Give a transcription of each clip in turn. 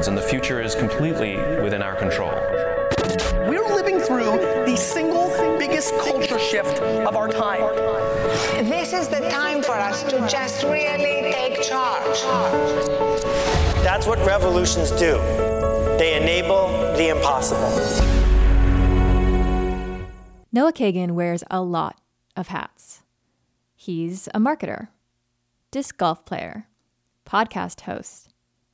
goods, and the future is completely within our control. We're living through the single biggest culture shift of our time. This is the time for us to just really take charge. That's what revolutions do. They enable the impossible. Noah Kagan wears a lot of hats. He's a marketer, disc golf player, podcast host,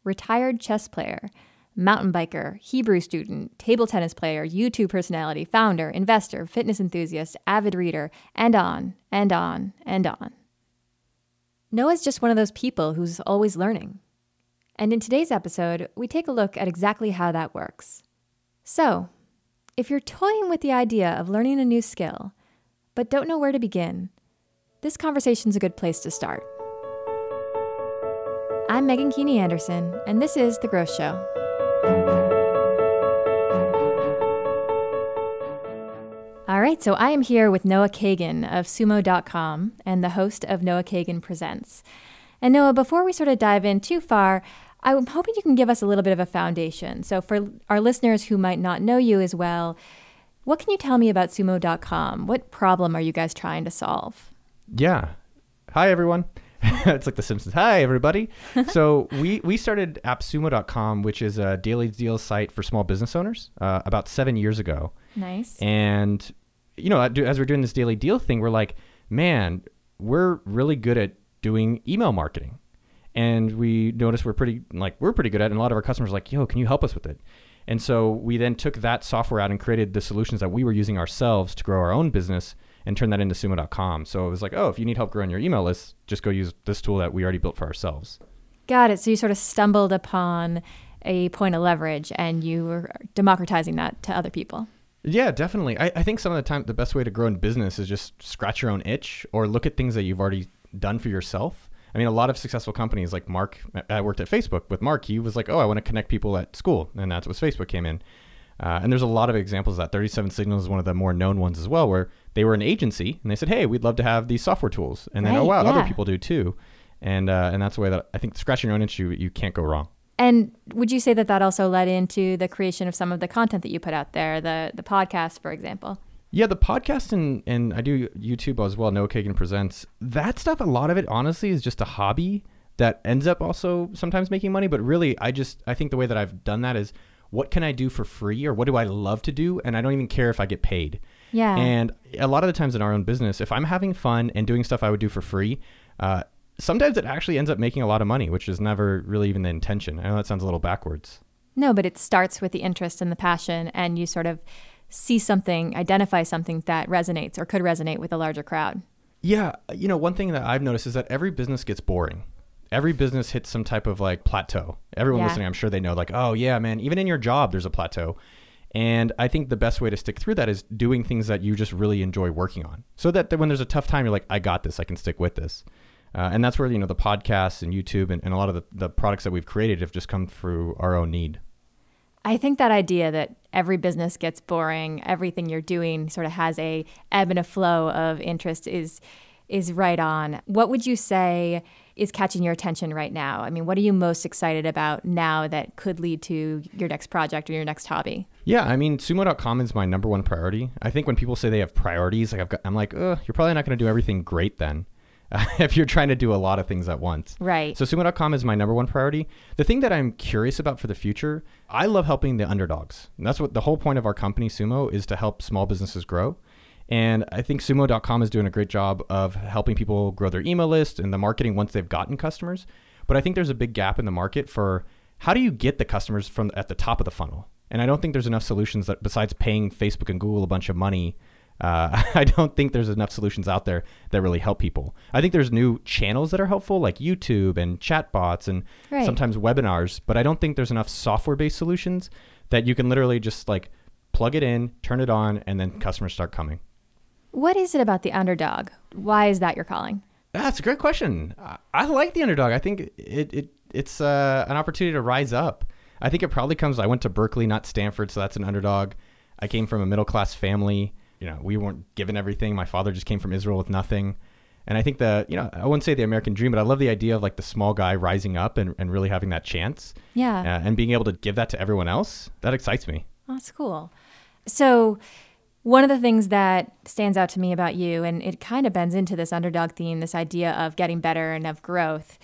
retired chess player, mountain biker, Hebrew student, table tennis player, YouTube personality, founder, investor, fitness enthusiast, avid reader, and on and on and on. Noah's just one of those people who's always learning. And in today's episode, we take a look at exactly how that works. So, if you're toying with the idea of learning a new skill, but don't know where to begin, this conversation's a good place to start. I'm Meghan Keaney Anderson, and this is The Growth Show. All right, so I am here with Noah Kagan of sumo.com and the host of Noah Kagan Presents. And Noah, before we sort of dive in too far, I'm hoping you can give us a little bit of a foundation. So, for our listeners who might not know you as well, what can you tell me about sumo.com? What problem are you guys trying to solve? Yeah. Hi, everyone. it's like The Simpsons. Hi, everybody. so we we started AppSumo.com, which is a daily deal site for small business owners, uh, about seven years ago. Nice. And you know, as we're doing this daily deal thing, we're like, man, we're really good at doing email marketing, and we noticed we're pretty like we're pretty good at, it, and a lot of our customers are like, yo, can you help us with it? And so we then took that software out and created the solutions that we were using ourselves to grow our own business and turn that into sumo.com. So it was like, oh, if you need help growing your email list, just go use this tool that we already built for ourselves. Got it. So you sort of stumbled upon a point of leverage and you were democratizing that to other people. Yeah, definitely. I, I think some of the time the best way to grow in business is just scratch your own itch or look at things that you've already done for yourself. I mean, a lot of successful companies like Mark, I worked at Facebook with Mark. He was like, oh, I want to connect people at school. And that's what Facebook came in. Uh, and there's a lot of examples of that. 37 Signals is one of the more known ones as well, where they were an agency and they said, "Hey, we'd love to have these software tools," and then, oh, right, "Oh wow, yeah. other people do too," and uh, and that's the way that I think scratching your own itch, you you can't go wrong. And would you say that that also led into the creation of some of the content that you put out there, the the podcast, for example? Yeah, the podcast and and I do YouTube as well. Noah Kagan presents that stuff. A lot of it, honestly, is just a hobby that ends up also sometimes making money. But really, I just I think the way that I've done that is what can I do for free or what do I love to do? And I don't even care if I get paid. Yeah. And a lot of the times in our own business, if I'm having fun and doing stuff I would do for free, uh, sometimes it actually ends up making a lot of money, which is never really even the intention. I know that sounds a little backwards. No, but it starts with the interest and the passion, and you sort of see something, identify something that resonates or could resonate with a larger crowd. Yeah. You know, one thing that I've noticed is that every business gets boring every business hits some type of like plateau. Everyone yeah. listening, I'm sure they know, like, oh yeah, man, even in your job, there's a plateau. And I think the best way to stick through that is doing things that you just really enjoy working on, so that when there's a tough time, you're like, I got this, I can stick with this. Uh, and that's where you know the podcasts and YouTube and, and a lot of the, the products that we've created have just come through our own need. I think that idea that every business gets boring, everything you're doing sort of has a ebb and a flow of interest is is right on. What would you say is catching your attention right now? I mean, what are you most excited about now that could lead to your next project or your next hobby? Yeah, I mean, sumo.com is my number one priority. I think when people say they have priorities, like I've got, I'm like, oh, you're probably not going to do everything great then. Uh, if you're trying to do a lot of things at once. Right. So sumo.com is my number one priority. The thing that I'm curious about for the future, I love helping the underdogs. And that's what the whole point of our company, Sumo, is to help small businesses grow. And I think sumo.com is doing a great job of helping people grow their email list and the marketing once they've gotten customers. But I think there's a big gap in the market for how do you get the customers from at the top of the funnel? And I don't think there's enough solutions that besides paying Facebook and Google a bunch of money, uh, I don't think there's enough solutions out there that really help people. I think there's new channels that are helpful, like YouTube and chatbots and right. sometimes webinars, but I don't think there's enough software-based solutions that you can literally just like plug it in, turn it on, and then customers start coming. What is it about the underdog? Why is that your calling? That's a great question. I, I like the underdog. I think it, it it's uh, an opportunity to rise up. I think it probably comes. I went to Berkeley, not Stanford, so that's an underdog. I came from a middle class family. You know, we weren't given everything. My father just came from Israel with nothing. And I think the, you know, I wouldn't say the American dream, but I love the idea of like the small guy rising up and, and really having that chance. Yeah. Uh, and being able to give that to everyone else. That excites me. That's cool. So, one of the things that stands out to me about you, and it kind of bends into this underdog theme, this idea of getting better and of growth,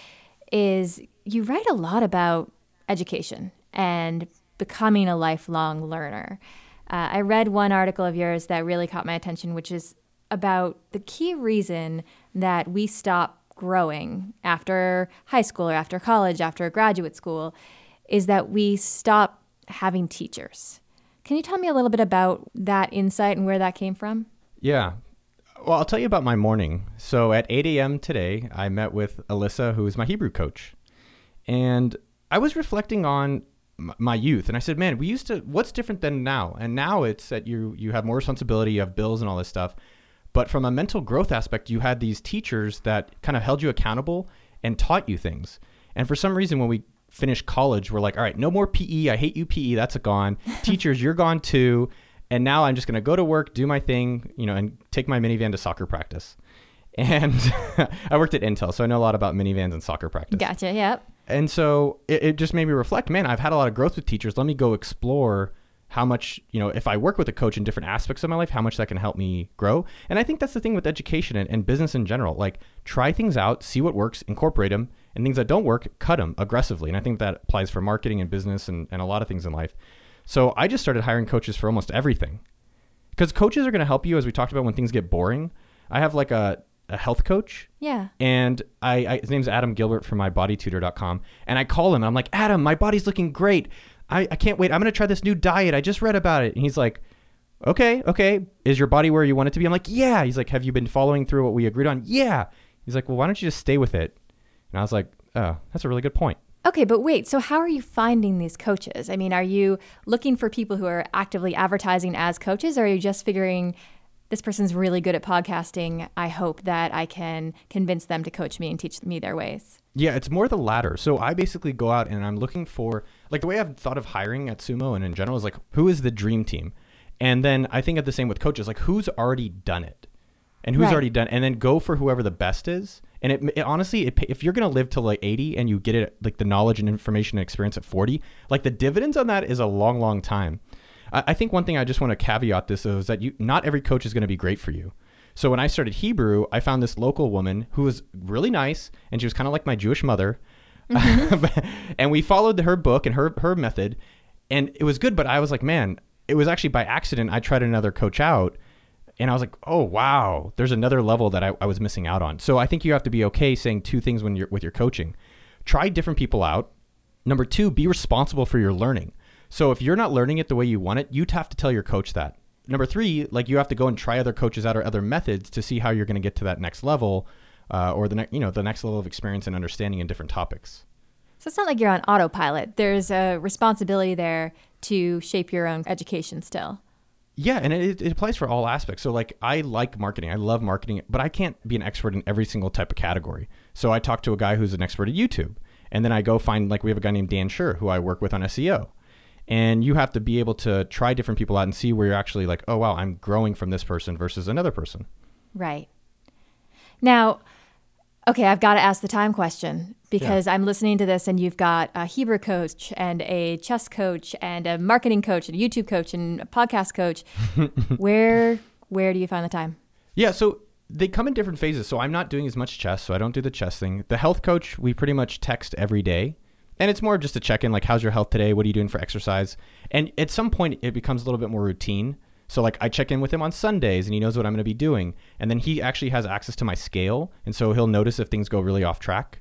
is you write a lot about education and becoming a lifelong learner. Uh, I read one article of yours that really caught my attention, which is about the key reason that we stop growing after high school or after college, after graduate school, is that we stop having teachers. Can you tell me a little bit about that insight and where that came from? Yeah. Well, I'll tell you about my morning. So at 8 a.m. today, I met with Alyssa, who is my Hebrew coach. And I was reflecting on my youth and I said, man, we used to, what's different than now? And now it's that you, you have more responsibility, you have bills and all this stuff. But from a mental growth aspect, you had these teachers that kind of held you accountable and taught you things. And for some reason, when we finished college, we're like, all right, no more PE. I hate you, PE. That's a gone. Teachers, you're gone too. And now I'm just going to go to work, do my thing, you know, and take my minivan to soccer practice. And I worked at Intel, so I know a lot about minivans and soccer practice. Gotcha. Yep. And so it, it just made me reflect, man, I've had a lot of growth with teachers. Let me go explore how much, you know, if I work with a coach in different aspects of my life, how much that can help me grow. And I think that's the thing with education and, and business in general. Like, try things out, see what works, incorporate them, and things that don't work, cut them aggressively. And I think that applies for marketing and business and, and a lot of things in life. So I just started hiring coaches for almost everything because coaches are going to help you, as we talked about, when things get boring. I have like a, a health coach Yeah. and I, I his name's Adam Gilbert from mybodytutor.com. And I call him and I'm like, Adam, my body's looking great. I, I can't wait. I'm gonna try this new diet. I just read about it. And he's like, Okay, okay. Is your body where you want it to be? I'm like, Yeah. He's like, Have you been following through what we agreed on? Yeah. He's like, Well, why don't you just stay with it? And I was like, Oh, that's a really good point. Okay, but wait, so how are you finding these coaches? I mean, are you looking for people who are actively advertising as coaches, or are you just figuring this person's really good at podcasting? I hope that I can convince them to coach me and teach me their ways. Yeah, it's more the latter. So I basically go out and I'm looking for like the way I've thought of hiring at Sumo and in general is like who is the dream team, and then I think of the same with coaches like who's already done it, and who's Right. already done, and then go for whoever the best is. And it, it honestly, it, if you're gonna live till like 80 and you get it like the knowledge and information and experience at 40, like the dividends on that is a long, long time. I, I think one thing I just want to caveat this is that you not every coach is going to be great for you. So when I started Hebrew, I found this local woman who was really nice, and she was kind of like my Jewish mother. Mm-hmm. and we followed her book and her her method, and it was good. But I was like, man, it was actually by accident. I tried another coach out, and I was like, oh wow, there's another level that I, I was missing out on. So I think you have to be okay saying two things when you're with your coaching. Try different people out. Number two, be responsible for your learning. So if you're not learning it the way you want it, you'd have to tell your coach that. Number three, like you have to go and try other coaches out or other methods to see how you're going to get to that next level, uh, or the next, you know, the next level of experience and understanding in different topics. So it's not like you're on autopilot. There's a responsibility there to shape your own education still. Yeah, and it, it applies for all aspects. So, like, I like marketing. I love marketing, but I can't be an expert in every single type of category. So, I talk to a guy who's an expert at YouTube, and then I go find, like, we have a guy named Dan Shure who I work with on SEO. And you have to be able to try different people out and see where you're actually like, oh, wow, I'm growing from this person versus another person. Right. Now, okay, I've got to ask the time question because I'm listening to this and you've got a Hebrew coach and a chess coach and a marketing coach and a YouTube coach and a podcast coach. where where do you find the time? Yeah, so they come in different phases. So I'm not doing as much chess, so I don't do the chess thing. The health coach, we pretty much text every day. And it's more of just a check in, like, how's your health today? What are you doing for exercise? And at some point, it becomes a little bit more routine. So, like, I check in with him on Sundays and he knows what I'm going to be doing. And then he actually has access to my scale. And so he'll notice if things go really off track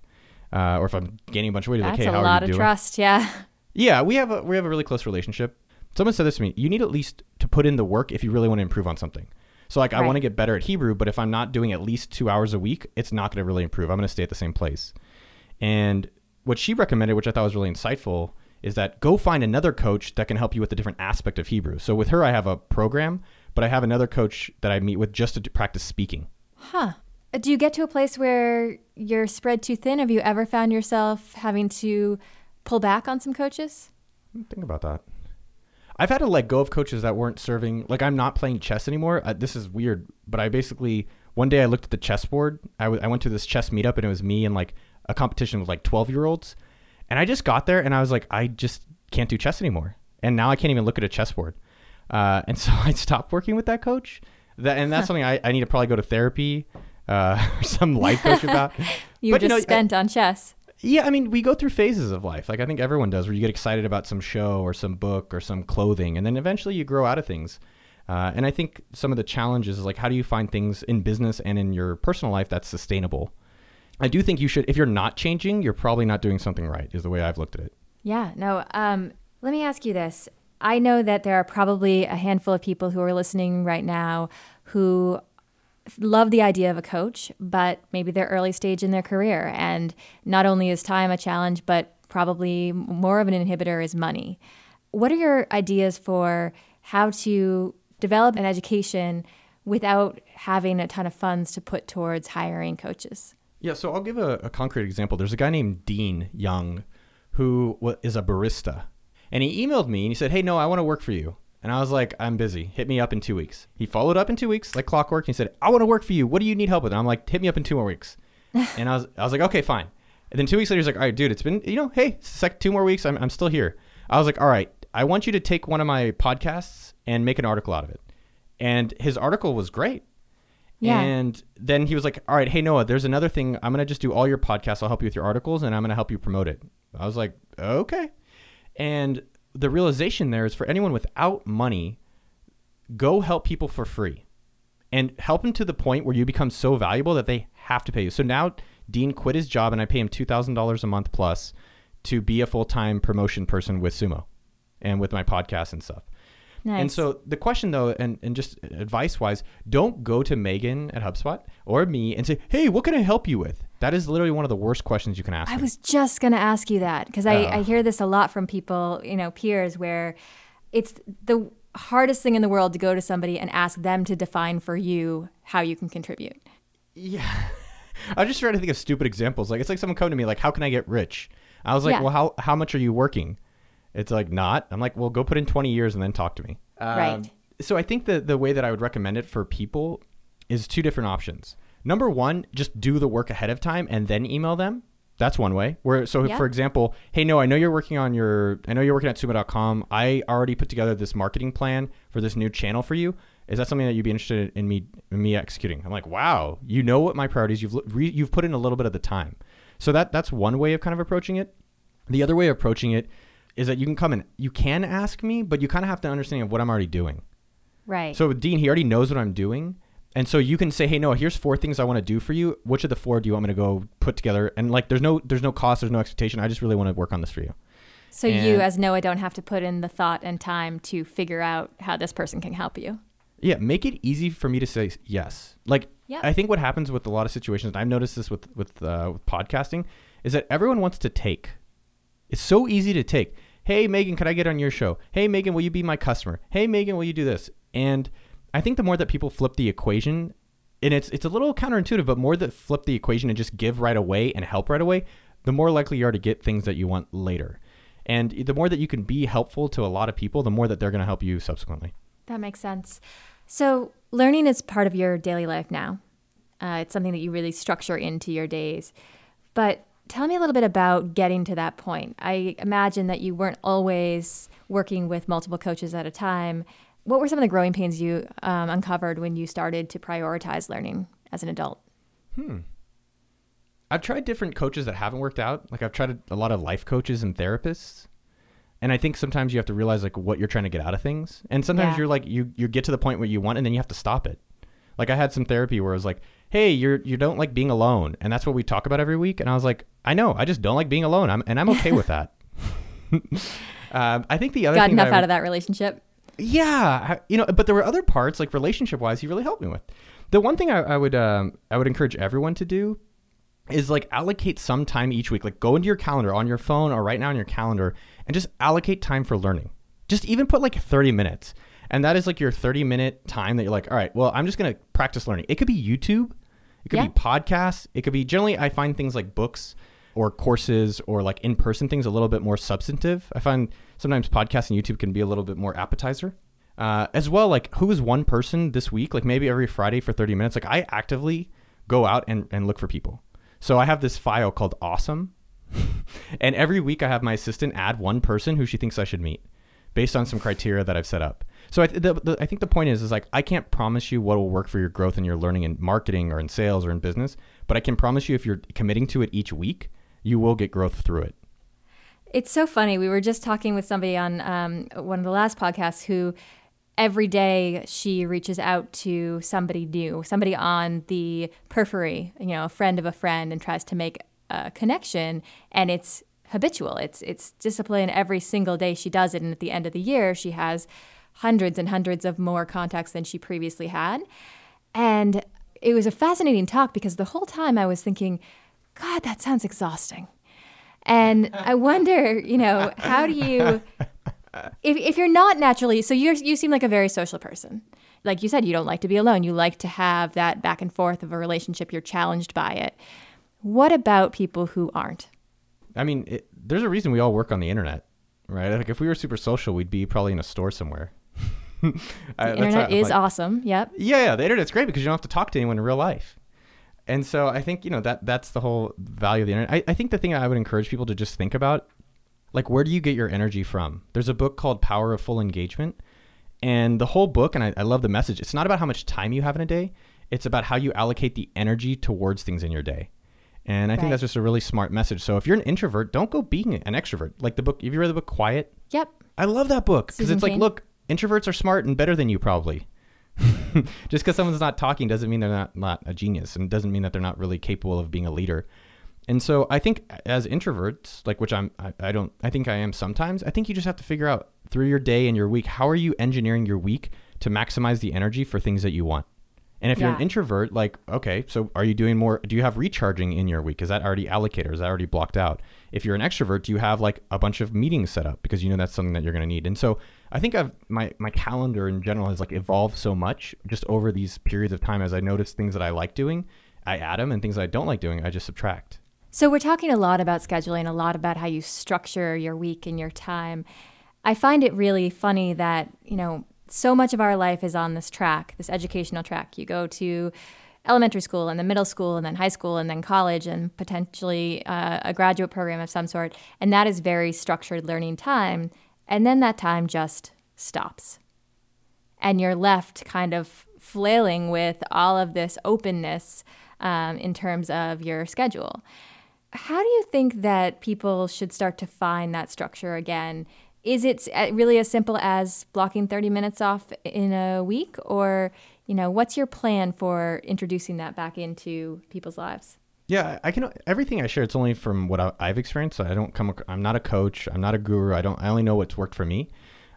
uh, or if I'm gaining a bunch of weight. That's like, hey, a how lot are of doing? trust. Yeah. Yeah, we have a we have a really close relationship. Someone said this to me. You need at least to put in the work if you really want to improve on something. So like I want to get better at Hebrew, but if I'm not doing at least 2 hours a week, it's not going to really improve. I'm going to stay at the same place. And what she recommended, which I thought was really insightful, is that go find another coach that can help you with a different aspect of Hebrew. So with her I have a program, but I have another coach that I meet with just to practice speaking. Huh. Do you get to a place where you're spread too thin? Have you ever found yourself having to pull back on some coaches? Think about that. I've had to let go of coaches that weren't serving. Like I'm not playing chess anymore. Uh, this is weird, but I basically one day I looked at the chessboard. I, w- I went to this chess meetup and it was me and like a competition with like 12 year olds. And I just got there and I was like, I just can't do chess anymore. And now I can't even look at a chessboard. Uh, and so I stopped working with that coach. That, and that's something I, I need to probably go to therapy uh, or some life coach about. You were But, you just know, I- spent on chess. yeah, I mean, we go through phases of life. Like I think everyone does, where you get excited about some show or some book or some clothing, and then eventually you grow out of things. Uh, and I think some of the challenges is like, how do you find things in business and in your personal life that's sustainable? I do think you should, if you're not changing, you're probably not doing something right. Is the way I've looked at it. Yeah, no. Um, let me ask you this. I know that there are probably a handful of people who are listening right now who love the idea of a coach, but maybe they're early stage in their career. And not only is time a challenge, but probably more of an inhibitor is money. What are your ideas for how to develop an education without having a ton of funds to put towards hiring coaches? Yeah, so I'll give a, a concrete example. There's a guy named Dean Young who is a barista. And he emailed me and he said, Hey, Noah, I want to work for you. And I was like, I'm busy. Hit me up in two weeks. He followed up in two weeks, like clockwork. And he said, I want to work for you. What do you need help with? And I'm like, Hit me up in two more weeks. and I was, I was like, Okay, fine. And then two weeks later, he's like, All right, dude, it's been, you know, hey, sec- two more weeks. I'm, I'm still here. I was like, All right, I want you to take one of my podcasts and make an article out of it. And his article was great. Yeah. And then he was like, "All right, hey Noah, there's another thing. I'm gonna just do all your podcasts. I'll help you with your articles, and I'm gonna help you promote it." I was like, "Okay." And the realization there is for anyone without money, go help people for free, and help them to the point where you become so valuable that they have to pay you. So now Dean quit his job, and I pay him two thousand dollars a month plus to be a full time promotion person with Sumo, and with my podcast and stuff. Nice. And so the question though, and, and just advice wise, don't go to Meghan at HubSpot or me and say, Hey, what can I help you with? That is literally one of the worst questions you can ask. I me. was just going to ask you that because I, Oh. I hear this a lot from people, you know, peers, where it's the hardest thing in the world to go to somebody and ask them to define for you how you can contribute. Yeah. I was just trying to think of stupid examples. Like it's like someone coming to me like, How can I get rich? I was like, Yeah. Well, how how much are you working? It's like not. I'm like, well, go put in 20 years and then talk to me. Um, Right. So I think that the way that I would recommend it for people is two different options. Number one, just do the work ahead of time and then email them. That's one way. Where so Yeah. for example, hey, Noah, I know you're working on your, I know you're working at Sumo.com. I already put together this marketing plan for this new channel for you. Is that something that you'd be interested in me in me executing? I'm like, wow, you know what my priorities. You've re, you've put in a little bit of the time. So that that's one way of kind of approaching it. The other way of approaching it is that you can come and you can ask me, but you kind of have to understand of what I'm already doing. Right. So with Dean, he already knows what I'm doing. And so you can say, "Hey, Noah, here's four things I want to do for you. Which of the four do you want me to go put together?" And like, there's no, there's no cost, there's no expectation. I just really want to work on this for you. so you, and- as Noah, don't have to put in the thought and time to figure out how this person can help you. Yeah, make it easy for me to say yes. Like, Yeah. I think what happens with a lot of situations, and I've noticed this with with, uh, with podcasting, is that everyone wants to take. It's so easy to take. Hey, Meghan, can I get on your show? Hey, Meghan, will you be my customer? Hey, Meghan, will you do this? And I think the more that people flip the equation, and it's it's a little counterintuitive, but more that flip the equation and just give right away and help right away, the more likely you are to get things that you want later. And the more that you can be helpful to a lot of people, the more that they're going to help you subsequently. That makes sense. So, learning is part of your daily life now. Uh, it's something that you really structure into your days. But tell me a little bit about getting to that point. I imagine that you weren't always working with multiple coaches at a time. What were some of the growing pains you um, uncovered when you started to prioritize learning as an adult? Hmm. I've tried different coaches that haven't worked out. Like I've tried a lot of life coaches and therapists. And I think sometimes you have to realize like what you're trying to get out of things. And sometimes Yeah. you're like you you get to the point where you want and then you have to stop it. Like I had some therapy where I was like, "Hey, you're you don't like being alone." And that's what we talk about every week. And I was like, "I know. I just don't like being alone. I'm and I'm okay with that." um, I think the other Got thing enough that I out of that relationship? yeah you know but there were other parts like relationship wise he really helped me with the one thing i, I would um, i would encourage everyone to do is like allocate some time each week like go into your calendar on your phone or right now on your calendar and just allocate time for learning just even put like 30 minutes and that is like your 30 minute time that you're like all right well i'm just going to practice learning it could be youtube it could Yeah. be podcasts it could be generally i find things like books or courses or like in person things a little bit more substantive i find sometimes podcasts and youtube can be a little bit more appetizer Uh, as well, like who is one person this week? Like maybe every Friday for 30 minutes. Like I actively go out and, and look for people. So I have this file called Awesome. and every week I have my assistant add one person who she thinks I should meet based on some criteria that I've set up. So I, th- the, the, I think the point is, is like I can't promise you what will work for your growth and your learning in marketing or in sales or in business, but I can promise you if you're committing to it each week, you will get growth through it. It's so funny. We were just talking with somebody on um, one of the last podcasts who every day she reaches out to somebody new, somebody on the periphery, you know, a friend of a friend, and tries to make a connection. And it's habitual. It's it's discipline every single day she does it. And at the end of the year, she has hundreds and hundreds of more contacts than she previously had. And it was a fascinating talk because the whole time I was thinking, God, that sounds exhausting. And I wonder, you know, how do you, if, if you're not naturally, so you you seem like a very social person. Like you said, you don't like to be alone. You like to have that back and forth of a relationship. You're challenged by it. What about people who aren't? I mean, it, there's a reason we all work on the internet, right? Like if we were super social, we'd be probably in a store somewhere. the internet is like, awesome. Yep. Yeah, yeah, the internet's great because you don't have to talk to anyone in real life. And so I think, you know, that that's the whole value of the internet. I, I think the thing I would encourage people to just think about, like where do you get your energy from? There's a book called Power of Full Engagement. And the whole book, and I, I love the message, it's not about how much time you have in a day, it's about how you allocate the energy towards things in your day. And I right. think that's just a really smart message. So if you're an introvert, don't go being an extrovert. Like the book, have you read the book Quiet? Yep. I love that book because it's like, look, introverts are smart and better than you probably. Just because someone's not talking doesn't mean they're not, not a genius and doesn't mean that they're not really capable of being a leader. And so I think as introverts, like which I'm, I, I don't, I think I am sometimes. I think you just have to figure out through your day and your week how are you engineering your week to maximize the energy for things that you want. And if yeah. you're an introvert, like, okay, so are you doing more? Do you have recharging in your week? Is that already allocated? Is that already blocked out? If you're an extrovert, do you have like a bunch of meetings set up because you know that's something that you're going to need? And so I think I've my my calendar in general has like evolved so much just over these periods of time as I notice things that I like doing, I add them, and things I don't like doing, I just subtract. So we're talking a lot about scheduling, a lot about how you structure your week and your time. I find it really funny that, you know, so much of our life is on this track, this educational track. You go to elementary school and then middle school and then high school and then college and potentially uh, a graduate program of some sort. And that is very structured learning time. And then that time just stops. And you're left kind of flailing with all of this openness um, in terms of your schedule. How do you think that people should start to find that structure again is it uh, really as simple as blocking 30 minutes off in a week or you know what's your plan for introducing that back into people's lives yeah i can everything i share it's only from what i've experienced so i don't come i'm not a coach i'm not a guru i don't i only know what's worked for me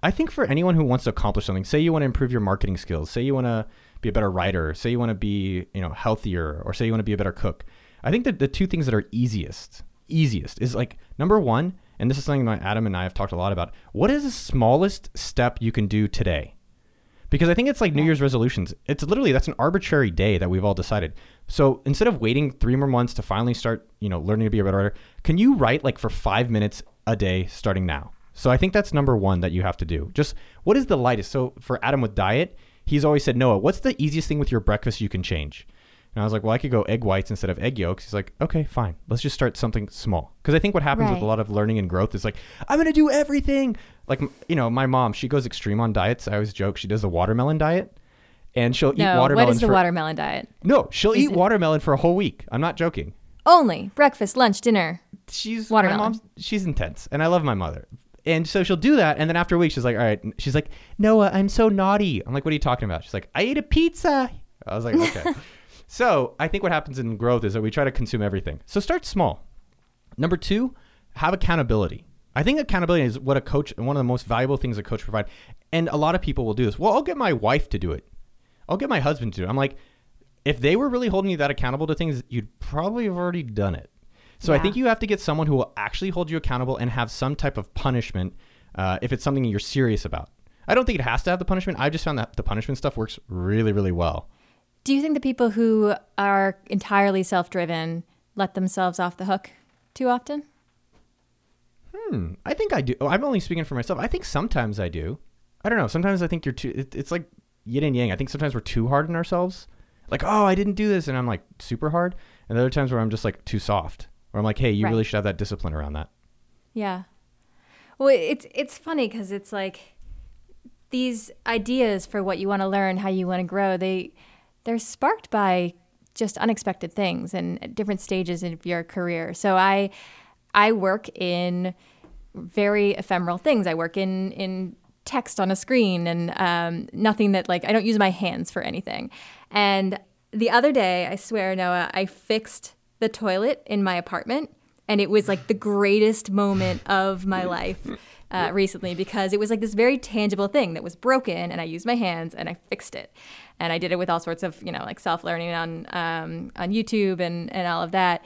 i think for anyone who wants to accomplish something say you want to improve your marketing skills say you want to be a better writer say you want to be you know healthier or say you want to be a better cook i think that the two things that are easiest easiest is like number one and this is something that Adam and I have talked a lot about. What is the smallest step you can do today? Because I think it's like New Year's resolutions. It's literally that's an arbitrary day that we've all decided. So instead of waiting three more months to finally start, you know, learning to be a better writer, can you write like for five minutes a day starting now? So I think that's number one that you have to do. Just what is the lightest? So for Adam with diet, he's always said, Noah, what's the easiest thing with your breakfast you can change? And I was like, well, I could go egg whites instead of egg yolks. He's like, okay, fine. Let's just start something small. Because I think what happens right. with a lot of learning and growth is like, I'm going to do everything. Like, you know, my mom, she goes extreme on diets. I always joke she does the watermelon diet. And she'll no, eat watermelon. What is the for, watermelon diet? No, she'll is eat it? watermelon for a whole week. I'm not joking. Only breakfast, lunch, dinner. She's watermelon. She's intense, and I love my mother. And so she'll do that, and then after a week, she's like, "All right." She's like, "Noah, I'm so naughty." I'm like, "What are you talking about?" She's like, "I ate a pizza." I was like, "Okay." So I think what happens in growth is that we try to consume everything. So start small. Number two, have accountability. I think accountability is what a coach, one of the most valuable things a coach provide. And a lot of people will do this. Well, I'll get my wife to do it. I'll get my husband to do it. I'm like, if they were really holding you that accountable to things, you'd probably have already done it. So yeah. I think you have to get someone who will actually hold you accountable and have some type of punishment uh, if it's something you're serious about. I don't think it has to have the punishment. I just found that the punishment stuff works really, really well. Do you think the people who are entirely self driven let themselves off the hook too often? Hmm. I think I do. Oh, I'm only speaking for myself. I think sometimes I do. I don't know. Sometimes I think you're too. It, it's like yin and yang. I think sometimes we're too hard on ourselves. Like, oh, I didn't do this, and I'm like super hard. And there are times where I'm just like too soft. Where I'm like, hey, you Right. really should have that discipline around that. Yeah. Well, it's it's funny because it's like these ideas for what you want to learn, how you want to grow. They they're sparked by just unexpected things and different stages of your career. So I I work in very ephemeral things. I work in in text on a screen and um, nothing that like I don't use my hands for anything. And the other day, I swear, Noah, I fixed the toilet in my apartment, and it was like the greatest moment of my life uh, recently because it was like this very tangible thing that was broken, and I used my hands and I fixed it. And I did it with all sorts of you know like self learning on um, on YouTube and and all of that,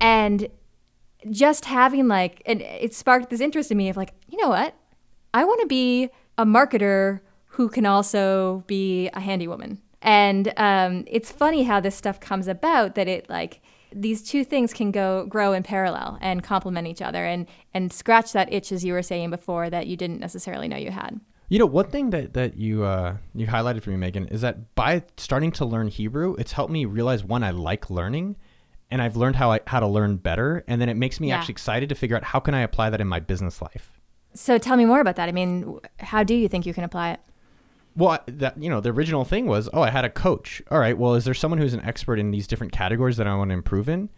and just having like and it sparked this interest in me of like you know what? I want to be a marketer who can also be a handy woman and um, it's funny how this stuff comes about that it like these two things can go grow in parallel and complement each other and and scratch that itch as you were saying before that you didn't necessarily know you had You know, one thing that that you uh, you highlighted for me, Meghan, is that by starting to learn Hebrew, it's helped me realize one I like learning, and I've learned how I how to learn better, and then it makes me Yeah. actually excited to figure out how can I apply that in my business life. so tell me more about that i mean how do you think you can apply it Well, that you know, the original thing was, oh, I had a coach. All right, well, is there someone who's an expert in these different categories that I want to improve in?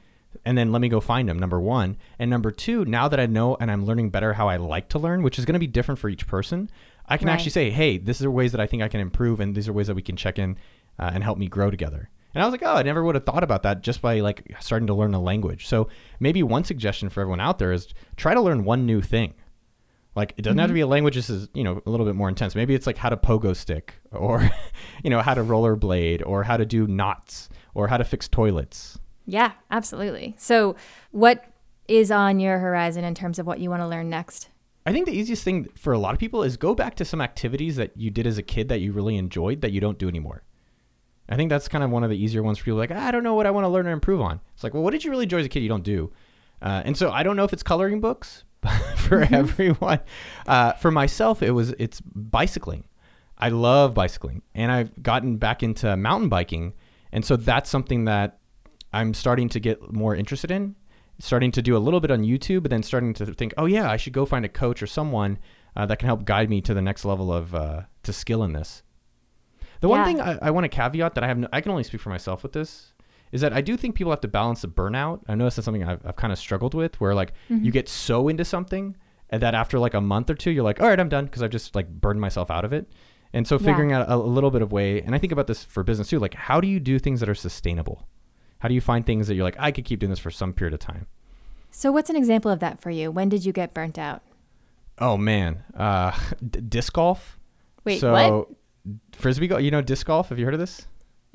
And then let me go find them. Number one, and number two, now that I know and I'm learning better how I like to learn, which is going to be different for each person, I can Right. actually say, hey, these are ways that I think I can improve, and these are ways that we can check in uh, and help me grow together. And I was like, oh, I never would have thought about that just by like starting to learn a language. So maybe one suggestion for everyone out there is try to learn one new thing. Like it doesn't have to be a language. This is you know a little bit more intense. Maybe it's like how to pogo stick, or you know how to rollerblade, or how to do knots, or how to fix toilets. yeah absolutely so what is on your horizon in terms of what you want to learn next I think the easiest thing for a lot of people is go back to some activities that you did as a kid that you really enjoyed that you don't do anymore. I think that's kind of one of the easier ones for people. Like "Ah, I don't know what I want to learn or improve on. It's like, well, what did you really enjoy as a kid you don't do? Uh, and so I don't know if it's coloring books for everyone. Uh, for myself, it was it's bicycling. I love bicycling, and I've gotten back into mountain biking, and so that's something that I'm starting to get more interested in. Starting to do a little bit on YouTube, but then starting to think, oh yeah, I should go find a coach or someone uh, that can help guide me to the next level of uh, to skill in this. The one thing I, I want to caveat that I have, no, I can only speak for myself with this, is that I do think people have to balance the burnout. I noticed that's something I've, I've kind of struggled with, where like Mm-hmm. you get so into something, and that after like a month or two, you're like, all right, I'm done because I've just like burned myself out of it. And so Yeah. figuring out a, a little bit of way, and I think about this for business too, like how do you do things that are sustainable? How do you find things that you're like, I could keep doing this for some period of time? So, what's an example of that for you? When did you get burnt out? Oh man, uh, d- disc golf. Wait, so, what? Frisbee golf. You know disc golf? Have you heard of this?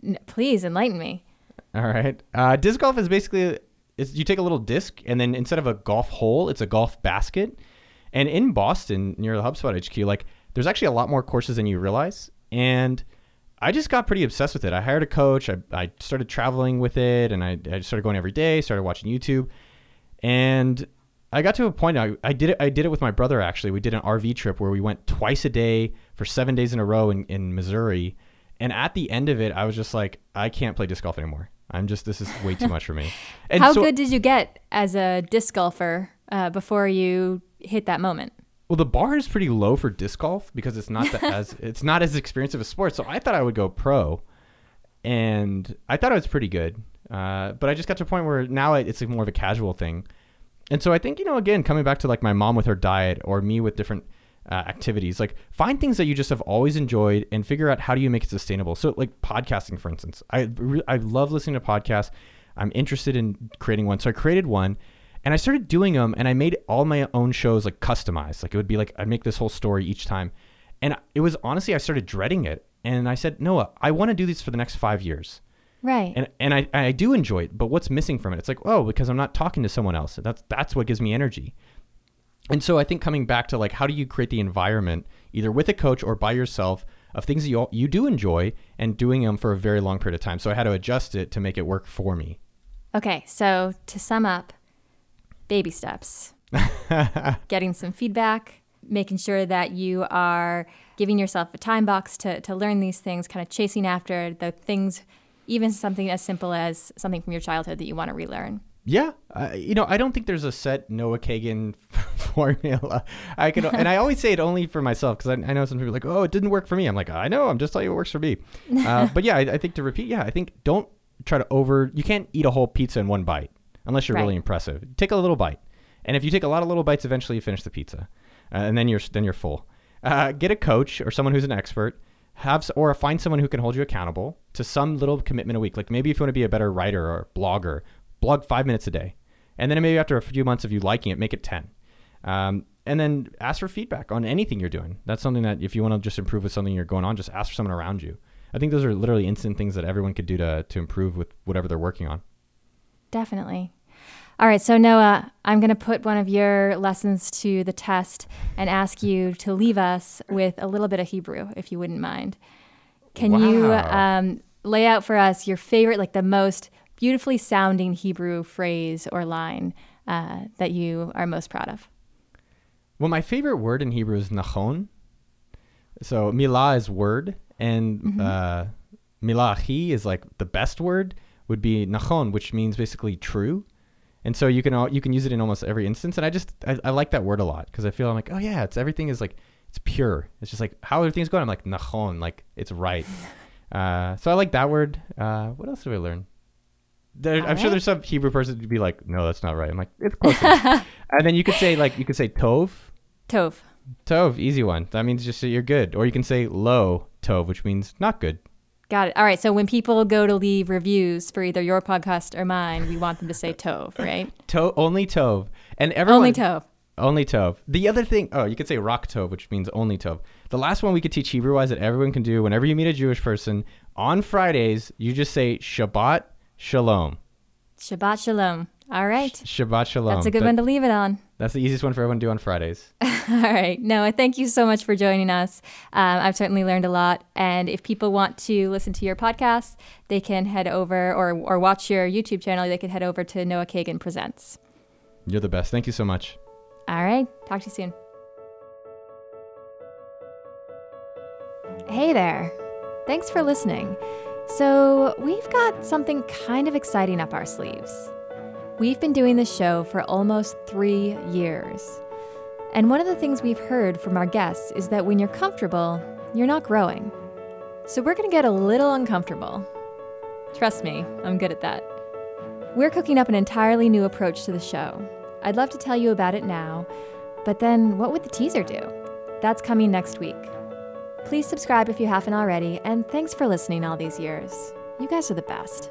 N- please enlighten me. All right. Uh, disc golf is basically you take a little disc and then instead of a golf hole, it's a golf basket. And in Boston, near the HubSpot HQ, like there's actually a lot more courses than you realize. And I just got pretty obsessed with it. I hired a coach. I, I started traveling with it, and I, I started going every day. Started watching YouTube, and I got to a point. I, I did it. I did it with my brother. Actually, we did an RV trip where we went twice a day for seven days in a row in, in Missouri. And at the end of it, I was just like, I can't play disc golf anymore. I'm just this is way too much for me. And How so- good did you get as a disc golfer uh, before you hit that moment? Well, the bar is pretty low for disc golf because it's not the, as it's not as experienced of a sport. So I thought I would go pro, and I thought it was pretty good. Uh, but I just got to a point where now it's like more of a casual thing, and so I think you know again coming back to like my mom with her diet or me with different uh, activities, like find things that you just have always enjoyed and figure out how do you make it sustainable. So like podcasting, for instance, I I love listening to podcasts. I'm interested in creating one, so I created one and I started doing them and I made all my own shows like customized. Like it would be like I'd make this whole story each time. And it was honestly I started dreading it. And I said, Noah, I want to do this for the next five years. Right. And and I, I do enjoy it, but what's missing from it? It's like, oh, because I'm not talking to someone else. That's that's what gives me energy. And so I think coming back to like how do you create the environment either with a coach or by yourself of things that you you do enjoy and doing them for a very long period of time. So I had to adjust it to make it work for me. okay, so to sum up, baby steps. Getting some feedback, making sure that you are giving yourself a time box to, to learn these things, kind of chasing after the things, even something as simple as something from your childhood that you want to relearn. Yeah, uh, you know, I don't think there's a set Noah Kagan formula. I can, and I always say it only for myself because I, I, know some people are like, oh, it didn't work for me. I'm like, I know, I'm just telling you what works for me. Uh, but yeah, I, I, think to repeat, yeah, I think don't try to over. You can't eat a whole pizza in one bite unless you're right. really impressive. Take a little bite, and if you take a lot of little bites, eventually you finish the pizza, uh, and then you're then you're full. Uh, get a coach or someone who's an expert. Have or find someone who can hold you accountable to some little commitment a week. Like maybe if you want to be a better writer or blogger blog five minutes a day. And then maybe after a few months of you liking it, make it 10. Um, and then ask for feedback on anything you're doing. That's something that if you want to just improve with something you're going on, just ask for someone around you. I think those are literally instant things that everyone could do to, to improve with whatever they're working on. Definitely. All right, so Noah, I'm going to put one of your lessons to the test and ask you to leave us with a little bit of Hebrew, if you wouldn't mind. Can wow. you um, lay out for us your favorite, like the most beautifully sounding Hebrew phrase or line uh, that you are most proud of? Well, my favorite word in Hebrew is nachon. So milah is word, and mm-hmm. uh, milahi is like the best word would be nachon, which means basically true. And so you can you can use it in almost every instance. And I just I, I like that word a lot because I feel I'm like oh yeah, it's everything is like it's pure. It's just like how everything's going. I'm like nachon, like it's right. uh, so I like that word. Uh, what else did I learn? There, I'm right. sure there's some Hebrew person to be like, no, that's not right. I'm like, it's close. and then you could say like, you could say tov. Tov. Tov, easy one. That means just that you're good. Or you can say low tov, which means not good. Got it. All right. So when people go to leave reviews for either your podcast or mine, we want them to say tov, right? To- only tov. And everyone only tov. Only tov. The other thing, oh, you could say rock tov, which means only tov. The last one we could teach Hebrew wise that everyone can do whenever you meet a Jewish person on Fridays, you just say Shabbat Shalom. Shabbat Shalom. All right. Shabbat Shalom. That's a good that, one to leave it on. That's the easiest one for everyone to do on Fridays. All right. Noah, thank you so much for joining us. Um, I've certainly learned a lot. And if people want to listen to your podcast, they can head over or, or watch your YouTube channel. They can head over to Noah Kagan Presents. You're the best. Thank you so much. All right. Talk to you soon. Hey there. Thanks for listening. So, we've got something kind of exciting up our sleeves. We've been doing this show for almost three years. And one of the things we've heard from our guests is that when you're comfortable, you're not growing. So, we're going to get a little uncomfortable. Trust me, I'm good at that. We're cooking up an entirely new approach to the show. I'd love to tell you about it now, but then what would the teaser do? That's coming next week. Please subscribe if you haven't already, and thanks for listening all these years. You guys are the best.